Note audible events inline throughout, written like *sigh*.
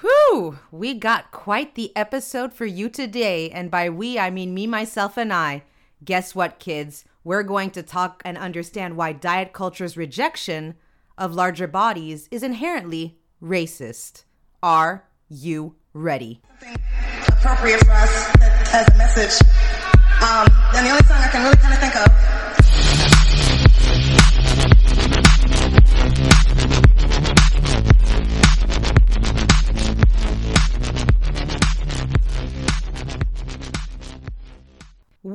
Whew, we got quite the episode for you today. And by we, I mean me, myself, and I. Guess what, kids? We're going to talk and understand why diet culture's rejection of larger bodies is inherently racist. Are you ready? Appropriate for us a message. Um, and the only song I can really kind of think of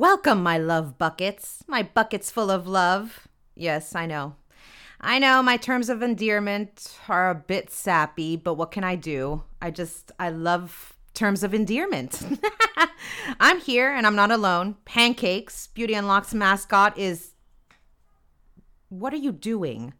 Welcome, my love buckets. My buckets full of love. Yes, I know. I know my terms of endearment are a bit sappy, but what can I do? I just, I love terms of endearment. *laughs* I'm here and I'm not alone. Pancakes, Beauty Unlocked's mascot, is. What are you doing?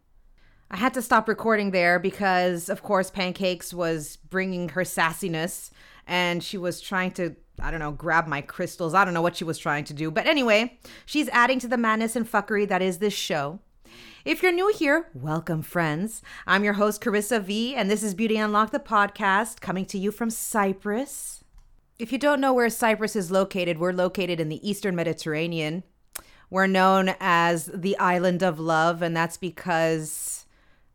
I had to stop recording there because, of course, Pancakes was bringing her sassiness and she was trying to, I don't know, grab my crystals. I don't know what she was trying to do. But anyway, she's adding to the madness and fuckery that is this show. If you're new here, welcome, friends. I'm your host, Carissa V, and this is Beauty Unlocked, the podcast, coming to you from Cyprus. If you don't know where Cyprus is located, we're located in the Eastern Mediterranean. We're known as the Island of Love, and that's because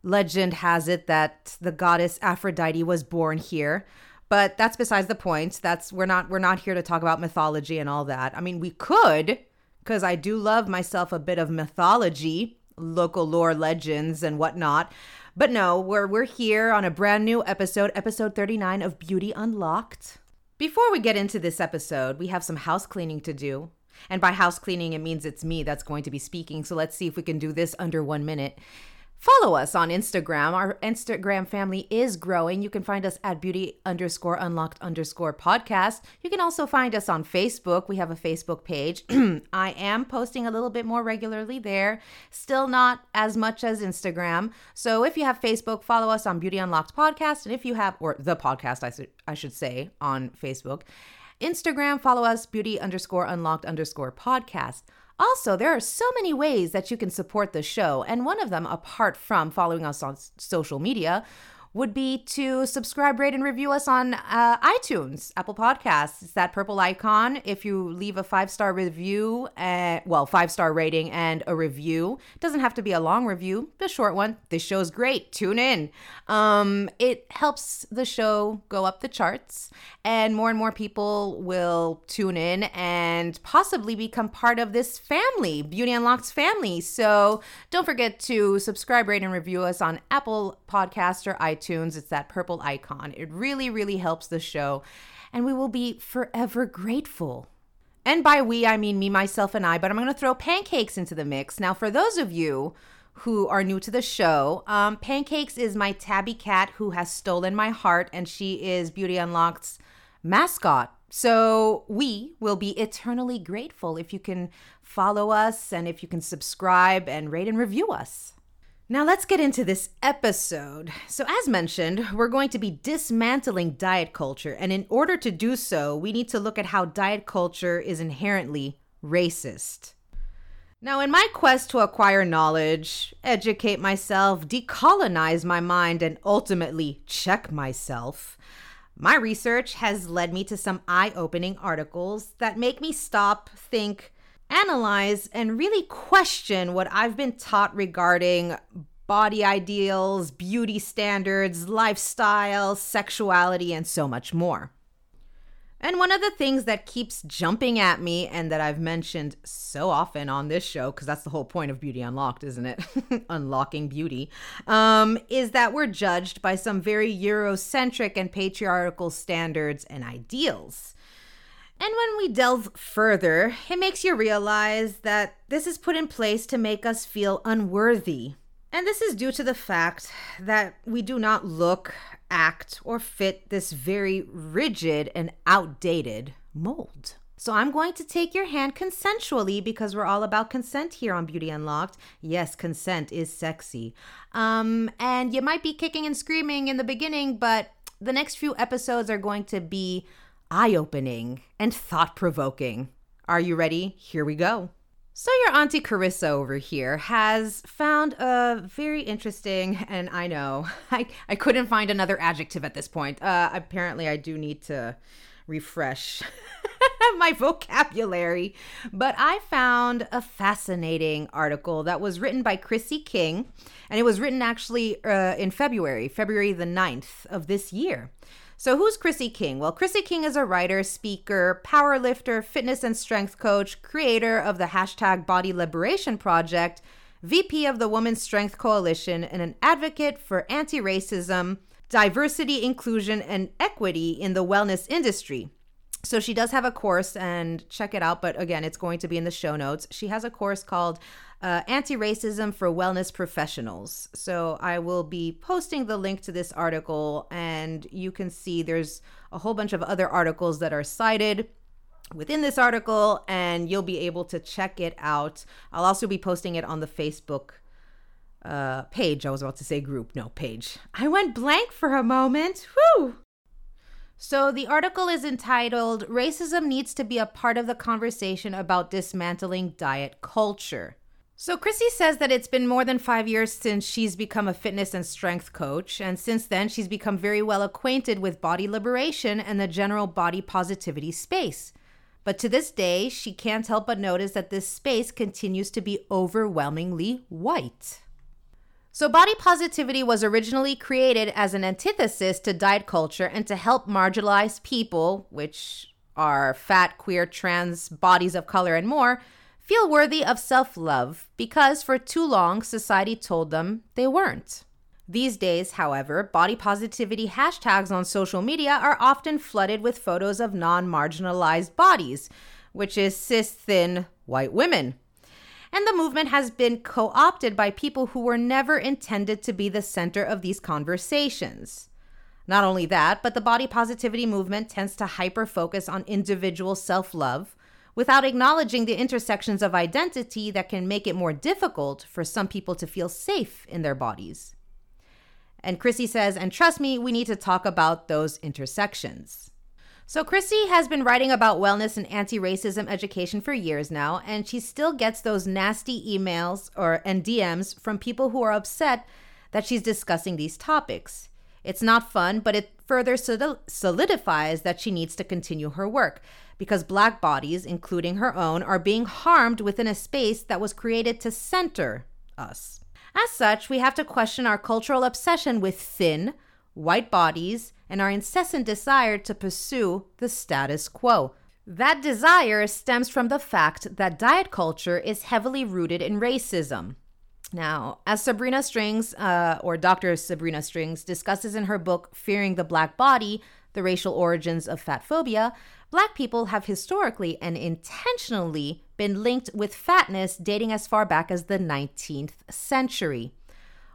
legend has it that the goddess Aphrodite was born here. But that's besides the point. That's we're not we're not here to talk about mythology and all that. I mean, we could because I do love myself a bit of mythology, local lore legends and whatnot. But no, we're we're here on a brand new episode, episode 39 of Beauty Unlocked. Before we get into this episode, we have some house cleaning to do. And by house cleaning, it means it's me that's going to be speaking. So let's see if we can do this under one minute. Follow us on Instagram. Our Instagram family is growing. You can find us at beauty underscore unlocked underscore podcast. You can also find us on Facebook. We have a Facebook page. *clears throat* I am posting a little bit more regularly there, still not as much as Instagram. So if you have Facebook, follow us on Beauty Unlocked Podcast. And if you have, or the podcast, I, should, I should say, on Facebook. Instagram, follow us, beauty underscore unlocked underscore podcast. Also, there are so many ways that you can support the show, and one of them, apart from following us on social media, would be to subscribe, rate, and review us on uh, iTunes, Apple Podcasts. It's that purple icon. If you leave a five star review, uh, well, five star rating and a review, doesn't have to be a long review, a short one. This show's great. Tune in. Um, it helps the show go up the charts, and more and more people will tune in and possibly become part of this family, Beauty Unlocked family. So don't forget to subscribe, rate, and review us on Apple Podcast or iTunes. It's that purple icon. It really, really helps the show, and we will be forever grateful. And by we, I mean me, myself, and I, but I'm going to throw pancakes into the mix. Now, for those of you who are new to the show, um, Pancakes is my tabby cat who has stolen my heart, and she is Beauty Unlocked's mascot. So we will be eternally grateful if you can follow us and if you can subscribe and rate and review us. Now, let's get into this episode. So, as mentioned, we're going to be dismantling diet culture. And in order to do so, we need to look at how diet culture is inherently racist. Now, in my quest to acquire knowledge, educate myself, decolonize my mind, and ultimately check myself, my research has led me to some eye opening articles that make me stop, think, analyze, and really question what I've been taught regarding body ideals, beauty standards, lifestyle, sexuality, and so much more. And one of the things that keeps jumping at me and that I've mentioned so often on this show, because that's the whole point of Beauty Unlocked, isn't it? *laughs* Unlocking beauty, um, is that we're judged by some very Eurocentric and patriarchal standards and ideals. And when we delve further, it makes you realize that this is put in place to make us feel unworthy. And this is due to the fact that we do not look act or fit this very rigid and outdated mold. So I'm going to take your hand consensually because we're all about consent here on Beauty Unlocked. Yes, consent is sexy. Um, and you might be kicking and screaming in the beginning, but the next few episodes are going to be eye opening and thought provoking. Are you ready? Here we go. So, your Auntie Carissa over here has found a very interesting, and I know *laughs* I, I couldn't find another adjective at this point. Uh, apparently, I do need to refresh *laughs* my vocabulary. But I found a fascinating article that was written by Chrissy King, and it was written actually uh, in February, February the 9th of this year. So, who's Chrissy King? Well, Chrissy King is a writer, speaker, power lifter, fitness and strength coach, creator of the hashtag Body Liberation Project, VP of the Women's Strength Coalition, and an advocate for anti racism, diversity, inclusion, and equity in the wellness industry. So she does have a course and check it out, but again, it's going to be in the show notes. She has a course called uh, Anti Racism for Wellness Professionals. So I will be posting the link to this article, and you can see there's a whole bunch of other articles that are cited within this article, and you'll be able to check it out. I'll also be posting it on the Facebook uh, page. I was about to say group, no, page. I went blank for a moment. Whew! So the article is entitled Racism Needs to Be a Part of the Conversation About Dismantling Diet Culture. So Chrissy says that it's been more than five years since she's become a fitness and strength coach, and since then she's become very well acquainted with body liberation and the general body positivity space. But to this day, she can't help but notice that this space continues to be overwhelmingly white. So, body positivity was originally created as an antithesis to diet culture and to help marginalized people, which are fat, queer, trans, bodies of color, and more, feel worthy of self love because for too long society told them they weren't. These days, however, body positivity hashtags on social media are often flooded with photos of non marginalized bodies, which is cis, thin, white women and the movement has been co opted by people who were never intended to be the center of these conversations. Not only that, but the body positivity movement tends to hyper focus on individual self love without acknowledging the intersections of identity that can make it more difficult for some people to feel safe in their bodies. And Chrissy says, and trust me, we need to talk about those intersections. So, Chrissy has been writing about wellness and anti racism education for years now, and she still gets those nasty emails or and DMs from people who are upset that she's discussing these topics. It's not fun, but it further solidifies that she needs to continue her work because black bodies, including her own, are being harmed within a space that was created to center us. As such, we have to question our cultural obsession with thin, white bodies, and our incessant desire to pursue the status quo. That desire stems from the fact that diet culture is heavily rooted in racism. Now, as Sabrina Strings, uh, or Dr. Sabrina Strings, discusses in her book Fearing the Black Body The Racial Origins of Fat Phobia, Black people have historically and intentionally been linked with fatness dating as far back as the 19th century.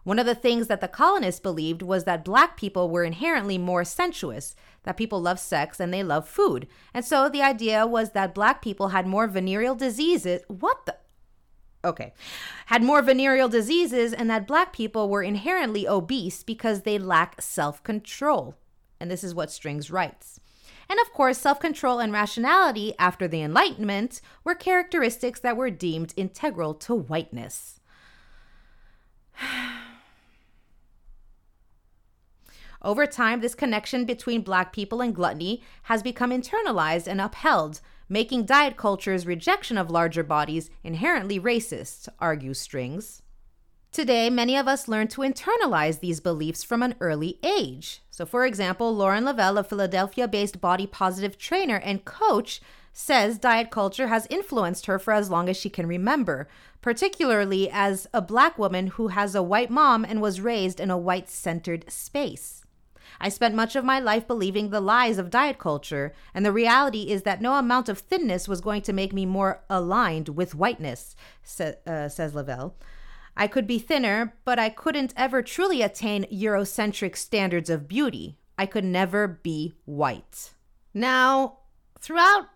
One of the things that the colonists believed was that black people were inherently more sensuous, that people love sex and they love food. And so the idea was that black people had more venereal diseases. What the? Okay. Had more venereal diseases and that black people were inherently obese because they lack self control. And this is what Strings writes. And of course, self control and rationality after the Enlightenment were characteristics that were deemed integral to whiteness. Over time, this connection between black people and gluttony has become internalized and upheld, making diet culture's rejection of larger bodies inherently racist, argue Strings. Today, many of us learn to internalize these beliefs from an early age. So, for example, Lauren Leavell, a Philadelphia based body positive trainer and coach, says diet culture has influenced her for as long as she can remember, particularly as a black woman who has a white mom and was raised in a white centered space. I spent much of my life believing the lies of diet culture, and the reality is that no amount of thinness was going to make me more aligned with whiteness, sa- uh, says Leavell. I could be thinner, but I couldn't ever truly attain Eurocentric standards of beauty. I could never be white. Now, throughout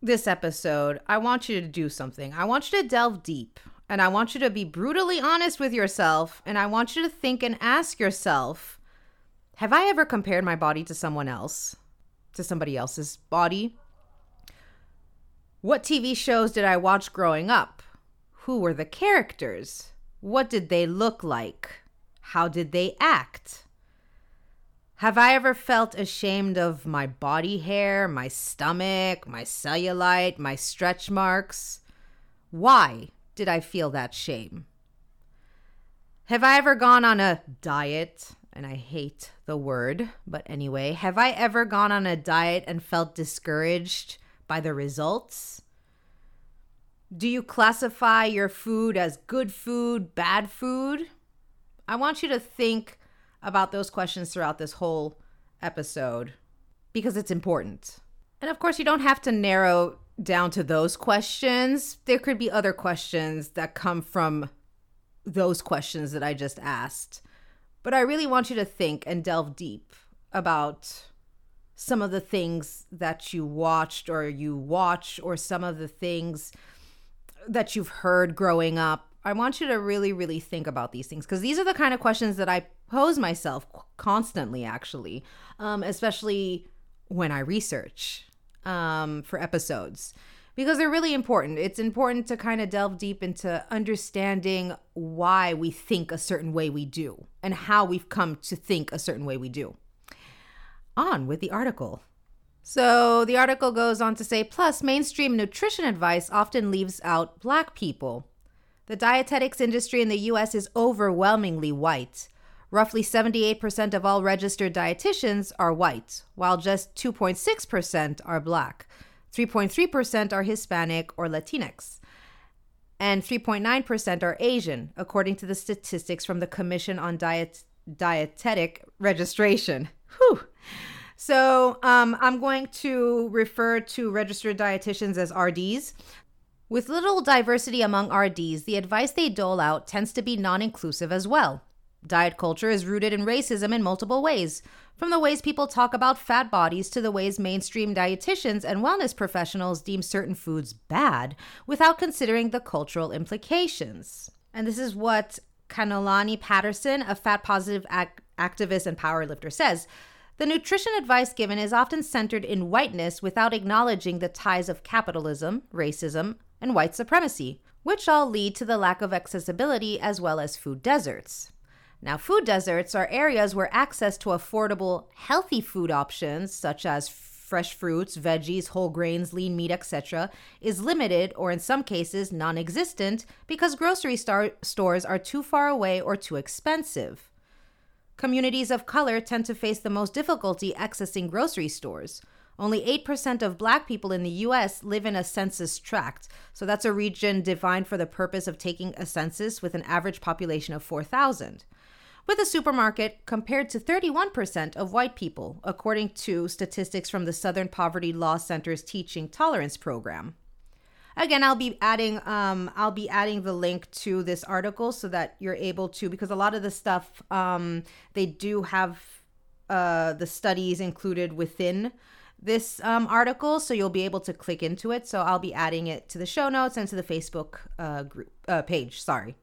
this episode, I want you to do something. I want you to delve deep and I want you to be brutally honest with yourself. And I want you to think and ask yourself Have I ever compared my body to someone else, to somebody else's body? What TV shows did I watch growing up? Who were the characters? What did they look like? How did they act? Have I ever felt ashamed of my body hair, my stomach, my cellulite, my stretch marks? Why did I feel that shame? Have I ever gone on a diet? And I hate the word, but anyway, have I ever gone on a diet and felt discouraged by the results? Do you classify your food as good food, bad food? I want you to think about those questions throughout this whole episode because it's important. And of course, you don't have to narrow down to those questions. There could be other questions that come from those questions that I just asked. But I really want you to think and delve deep about some of the things that you watched or you watch or some of the things that you've heard growing up. I want you to really, really think about these things because these are the kind of questions that I pose myself constantly, actually, um, especially when I research um, for episodes because they're really important. It's important to kind of delve deep into understanding why we think a certain way we do and how we've come to think a certain way we do. On with the article. So the article goes on to say plus, mainstream nutrition advice often leaves out black people. The dietetics industry in the US is overwhelmingly white. Roughly 78% of all registered dietitians are white, while just 2.6% are black. 3.3% are Hispanic or Latinx, and 3.9% are Asian, according to the statistics from the Commission on Diet- Dietetic Registration. Whew. So um, I'm going to refer to registered dietitians as RDs. With little diversity among RDs, the advice they dole out tends to be non inclusive as well. Diet culture is rooted in racism in multiple ways, from the ways people talk about fat bodies to the ways mainstream dietitians and wellness professionals deem certain foods bad without considering the cultural implications. And this is what Kanoelani Patterson, a fat positive ac- activist and powerlifter, says. The nutrition advice given is often centered in whiteness without acknowledging the ties of capitalism, racism, and white supremacy, which all lead to the lack of accessibility as well as food deserts. Now, food deserts are areas where access to affordable, healthy food options, such as fresh fruits, veggies, whole grains, lean meat, etc., is limited or in some cases non existent because grocery star- stores are too far away or too expensive. Communities of color tend to face the most difficulty accessing grocery stores. Only 8% of black people in the US live in a census tract, so that's a region defined for the purpose of taking a census with an average population of 4,000. With a supermarket compared to 31% of white people, according to statistics from the Southern Poverty Law Center's Teaching Tolerance Program. Again, I'll be adding um, I'll be adding the link to this article so that you're able to because a lot of the stuff um, they do have uh, the studies included within this um, article, so you'll be able to click into it. So I'll be adding it to the show notes and to the Facebook uh, group uh, page. Sorry.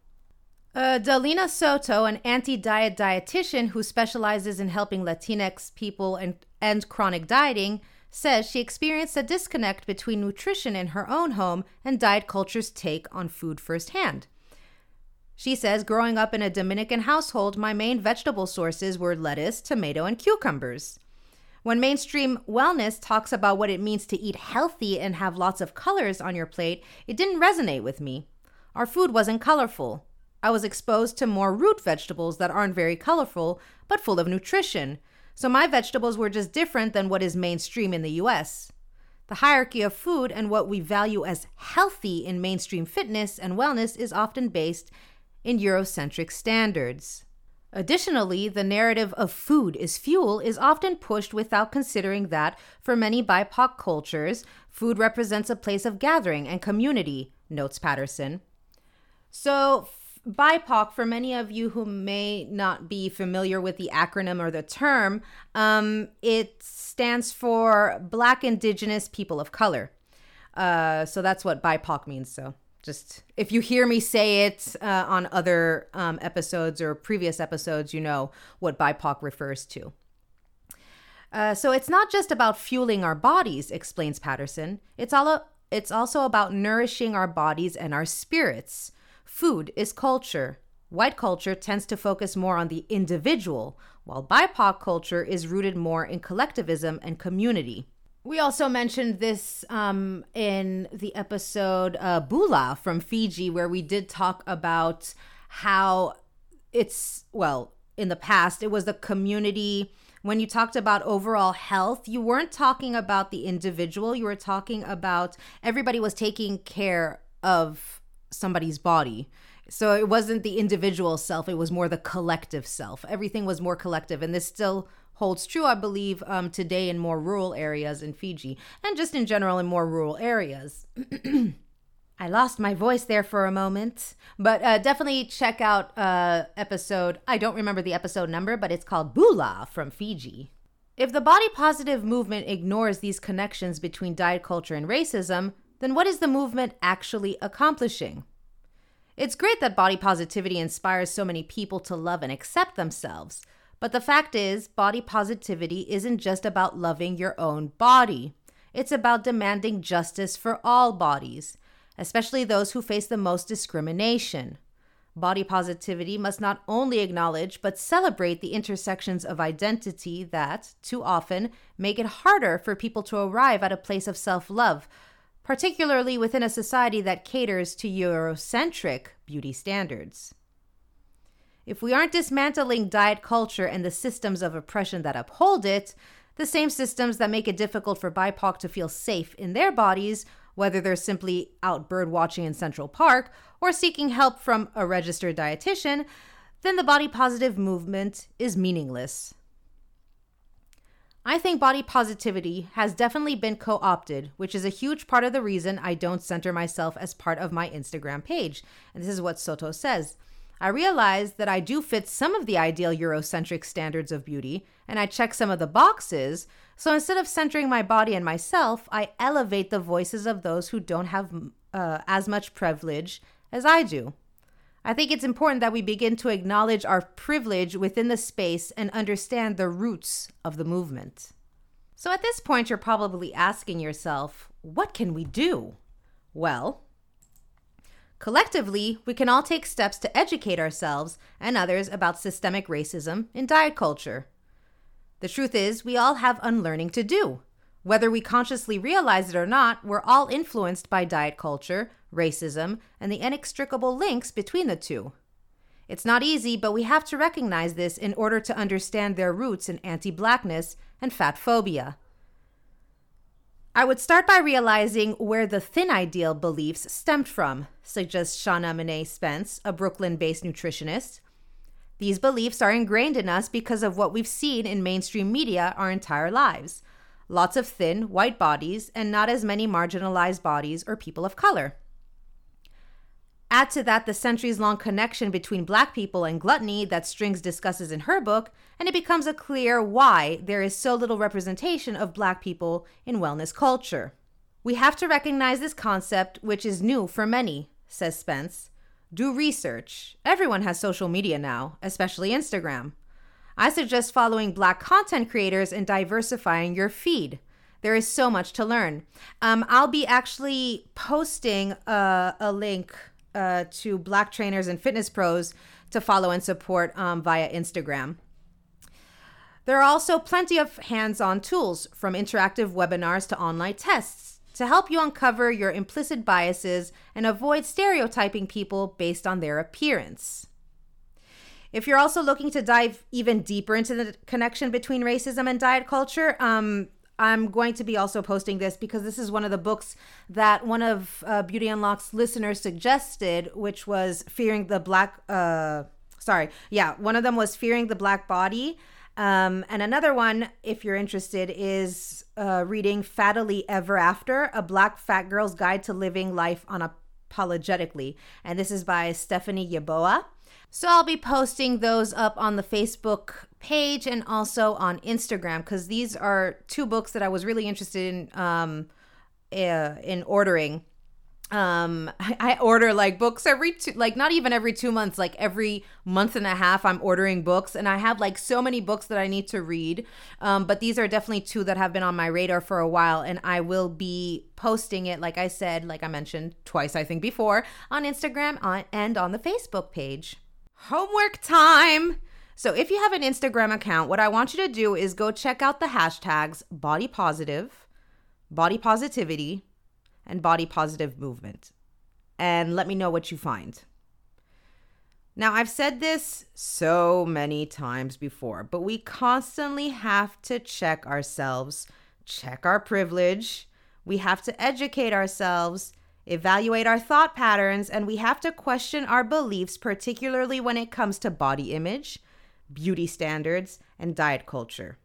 Uh, Dalina Soto, an anti diet dietitian who specializes in helping Latinx people and, and chronic dieting, says she experienced a disconnect between nutrition in her own home and diet culture's take on food firsthand. She says, growing up in a Dominican household, my main vegetable sources were lettuce, tomato, and cucumbers. When mainstream wellness talks about what it means to eat healthy and have lots of colors on your plate, it didn't resonate with me. Our food wasn't colorful. I was exposed to more root vegetables that aren't very colorful, but full of nutrition. So my vegetables were just different than what is mainstream in the US. The hierarchy of food and what we value as healthy in mainstream fitness and wellness is often based in Eurocentric standards. Additionally, the narrative of food is fuel is often pushed without considering that, for many BIPOC cultures, food represents a place of gathering and community, notes Patterson. So, BIPOC, for many of you who may not be familiar with the acronym or the term, um, it stands for Black Indigenous People of Color. Uh, so that's what BIPOC means. So just if you hear me say it uh, on other um, episodes or previous episodes, you know what BIPOC refers to. Uh, so it's not just about fueling our bodies, explains Patterson. It's all a, it's also about nourishing our bodies and our spirits. Food is culture. White culture tends to focus more on the individual, while BIPOC culture is rooted more in collectivism and community. We also mentioned this um, in the episode uh, Bula from Fiji, where we did talk about how it's, well, in the past, it was the community. When you talked about overall health, you weren't talking about the individual, you were talking about everybody was taking care of somebody's body. So it wasn't the individual self, it was more the collective self. Everything was more collective. And this still holds true, I believe, um, today in more rural areas in Fiji and just in general in more rural areas. *clears throat* I lost my voice there for a moment, but uh, definitely check out uh, episode. I don't remember the episode number, but it's called Bula from Fiji. If the body positive movement ignores these connections between diet culture and racism, then what is the movement actually accomplishing? It's great that body positivity inspires so many people to love and accept themselves. But the fact is, body positivity isn't just about loving your own body. It's about demanding justice for all bodies, especially those who face the most discrimination. Body positivity must not only acknowledge but celebrate the intersections of identity that, too often, make it harder for people to arrive at a place of self love, particularly within a society that caters to Eurocentric beauty standards. If we aren't dismantling diet culture and the systems of oppression that uphold it, the same systems that make it difficult for BIPOC to feel safe in their bodies, whether they're simply out bird watching in Central Park or seeking help from a registered dietitian, then the body positive movement is meaningless. I think body positivity has definitely been co opted, which is a huge part of the reason I don't center myself as part of my Instagram page. And this is what Soto says. I realize that I do fit some of the ideal Eurocentric standards of beauty, and I check some of the boxes. So instead of centering my body and myself, I elevate the voices of those who don't have uh, as much privilege as I do. I think it's important that we begin to acknowledge our privilege within the space and understand the roots of the movement. So at this point, you're probably asking yourself, what can we do? Well, Collectively, we can all take steps to educate ourselves and others about systemic racism in diet culture. The truth is, we all have unlearning to do. Whether we consciously realize it or not, we're all influenced by diet culture, racism, and the inextricable links between the two. It's not easy, but we have to recognize this in order to understand their roots in anti blackness and fat phobia. I would start by realizing where the thin ideal beliefs stemmed from, suggests Shana Minei Spence, a Brooklyn based nutritionist. These beliefs are ingrained in us because of what we've seen in mainstream media our entire lives lots of thin, white bodies, and not as many marginalized bodies or people of color. Add to that the centuries long connection between black people and gluttony that Strings discusses in her book, and it becomes a clear why there is so little representation of black people in wellness culture. We have to recognize this concept, which is new for many, says Spence. Do research. Everyone has social media now, especially Instagram. I suggest following black content creators and diversifying your feed. There is so much to learn. Um, I'll be actually posting a, a link uh, to black trainers and fitness pros to follow and support um, via Instagram. There are also plenty of hands on tools, from interactive webinars to online tests, to help you uncover your implicit biases and avoid stereotyping people based on their appearance. If you're also looking to dive even deeper into the connection between racism and diet culture, um, I'm going to be also posting this because this is one of the books that one of uh, Beauty Unlocked's listeners suggested, which was Fearing the Black. Uh, sorry, yeah, one of them was Fearing the Black Body. Um, and another one, if you're interested, is uh, reading Fattily Ever After A Black Fat Girl's Guide to Living Life Unapologetically. And this is by Stephanie Yeboah. So I'll be posting those up on the Facebook page and also on Instagram because these are two books that I was really interested in um, uh, in ordering. Um *laughs* I, order like books every two like not even every two months like every month and a half i'm ordering books and i have like so many books that i need to read. Um but these are definitely two that have been on my radar for a while and i will be posting it like i said like i mentioned twice i think before on instagram on, and on the facebook page homework time so if you have an instagram account what i want you to do is go check out the hashtags body positive body positivity and body positive movement. And let me know what you find. Now, I've said this so many times before, but we constantly have to check ourselves, check our privilege. We have to educate ourselves, evaluate our thought patterns, and we have to question our beliefs, particularly when it comes to body image, beauty standards, and diet culture.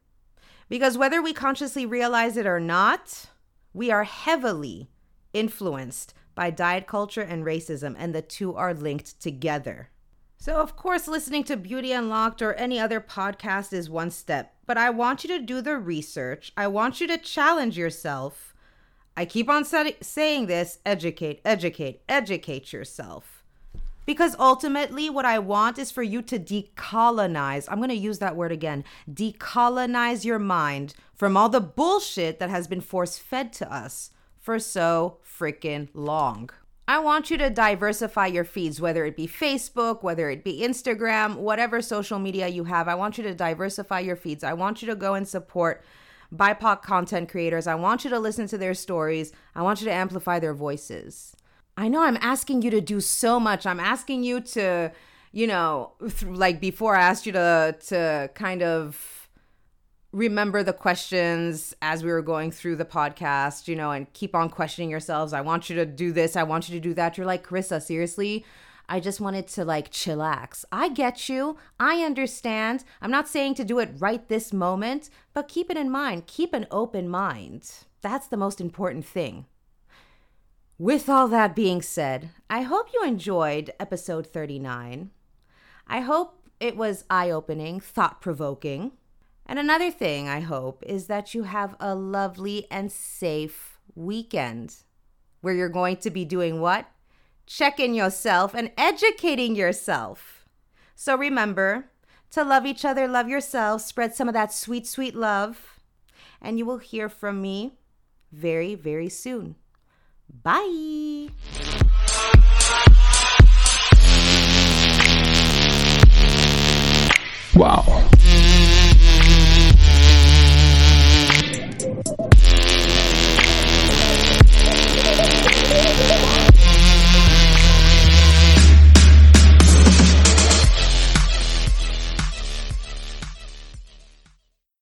Because whether we consciously realize it or not, we are heavily influenced by diet culture and racism, and the two are linked together. So, of course, listening to Beauty Unlocked or any other podcast is one step, but I want you to do the research. I want you to challenge yourself. I keep on saying this educate, educate, educate yourself. Because ultimately, what I want is for you to decolonize. I'm going to use that word again decolonize your mind from all the bullshit that has been force fed to us for so freaking long. I want you to diversify your feeds, whether it be Facebook, whether it be Instagram, whatever social media you have. I want you to diversify your feeds. I want you to go and support BIPOC content creators. I want you to listen to their stories. I want you to amplify their voices. I know I'm asking you to do so much. I'm asking you to, you know, like before I asked you to to kind of remember the questions as we were going through the podcast, you know, and keep on questioning yourselves. I want you to do this. I want you to do that. You're like, Carissa, seriously? I just wanted to like chillax. I get you. I understand. I'm not saying to do it right this moment, but keep it in mind. Keep an open mind. That's the most important thing. With all that being said, I hope you enjoyed episode 39. I hope it was eye opening, thought provoking. And another thing I hope is that you have a lovely and safe weekend where you're going to be doing what? Checking yourself and educating yourself. So remember to love each other, love yourself, spread some of that sweet, sweet love, and you will hear from me very, very soon. Bye. Wow.